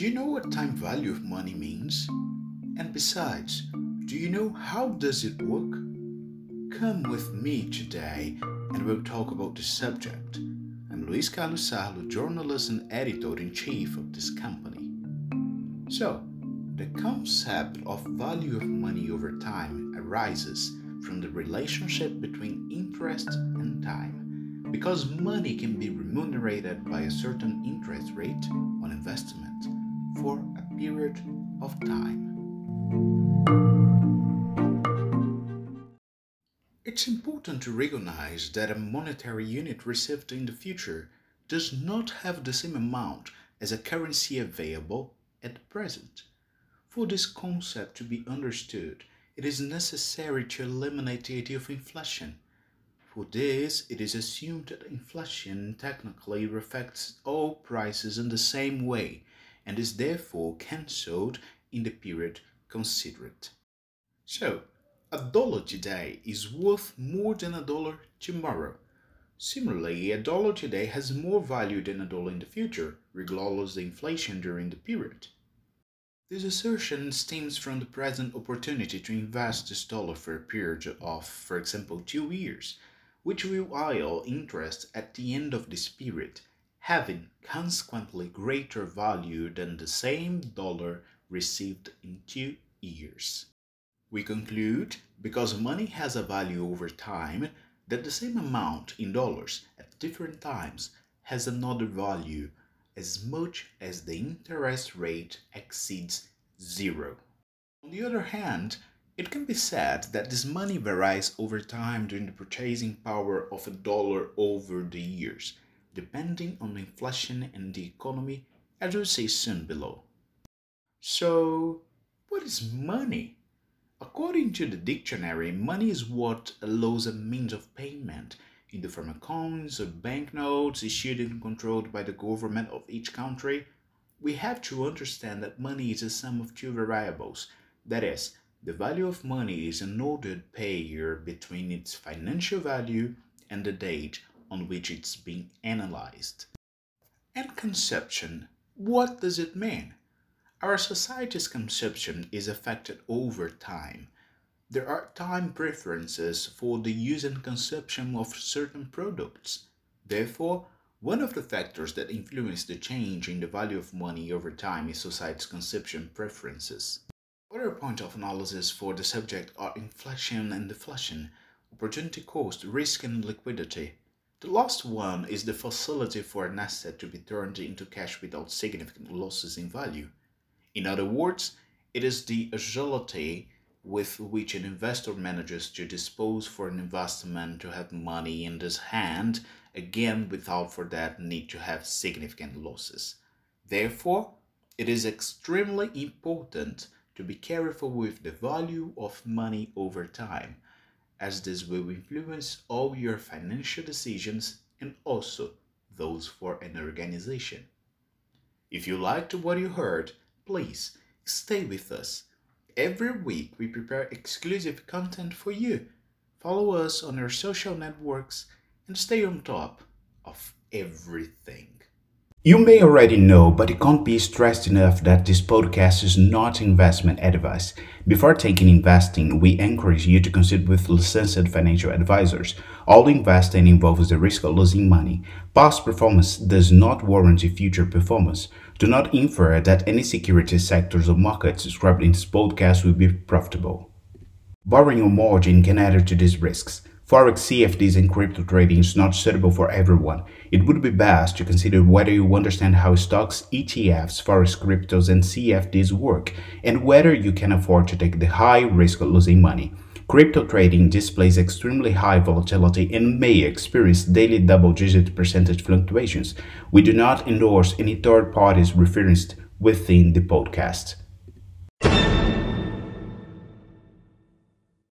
Do you know what time value of money means? And besides, do you know how does it work? Come with me today and we'll talk about the subject. I'm Luis Carlos Sarlo, journalist and editor-in-chief of this company. So, the concept of value of money over time arises from the relationship between interest and time because money can be remunerated by a certain interest rate on investment for a period of time. It's important to recognize that a monetary unit received in the future does not have the same amount as a currency available at present. For this concept to be understood, it is necessary to eliminate the idea of inflation. For this, it is assumed that inflation technically reflects all prices in the same way and is therefore cancelled in the period considered. So, a dollar today is worth more than a dollar tomorrow. Similarly, a dollar today has more value than a dollar in the future, regardless of the inflation during the period. This assertion stems from the present opportunity to invest this dollar for a period of, for example, two years, which will yield interest at the end of this period, having consequently greater value than the same dollar received in two years. We conclude, because money has a value over time, that the same amount in dollars at different times has another value as much as the interest rate exceeds zero. On the other hand, it can be said that this money varies over time during the purchasing power of a dollar over the years, depending on inflation and the economy, as we'll see soon below. So, what is money? According to the dictionary, money is what allows a means of payment in the form of coins or banknotes issued and controlled by the government of each country. We have to understand that money is a sum of two variables. That is, the value of money is an ordered pair between its financial value and the date on which it's being analyzed. And conception, what does it mean? Our society's conception is affected over time. There are time preferences for the use and consumption of certain products. Therefore, one of the factors that influence the change in the value of money over time is society's consumption preferences. Other points of analysis for the subject are inflation and deflation, opportunity cost, risk and liquidity. The last one is the facility for an asset to be turned into cash without significant losses in value. In other words, it is the agility with which an investor manages to dispose for an investment to have money in his hand, again without for that need to have significant losses. Therefore, it is extremely important to be careful with the value of money over time, as this will influence all your financial decisions and also those for an organization. If you liked what you heard, please stay with us. Every week we prepare exclusive content for you. Follow us on our social networks and stay on top of everything. You may already know, but it can't be stressed enough that this podcast is not investment advice. Before taking investing, we encourage you to consult with licensed financial advisors. All investing involves the risk of losing money. Past performance does not warrant future performance. Do not infer that any security sectors or markets described in this podcast will be profitable. Borrowing or margin can add to these risks. Forex CFDs and crypto trading is not suitable for everyone. It would be best to consider whether you understand how stocks, ETFs, Forex cryptos, and CFDs work, and whether you can afford to take the high risk of losing money. Crypto trading displays extremely high volatility and may experience daily double digit percentage fluctuations. We do not endorse any third parties referenced within the podcast.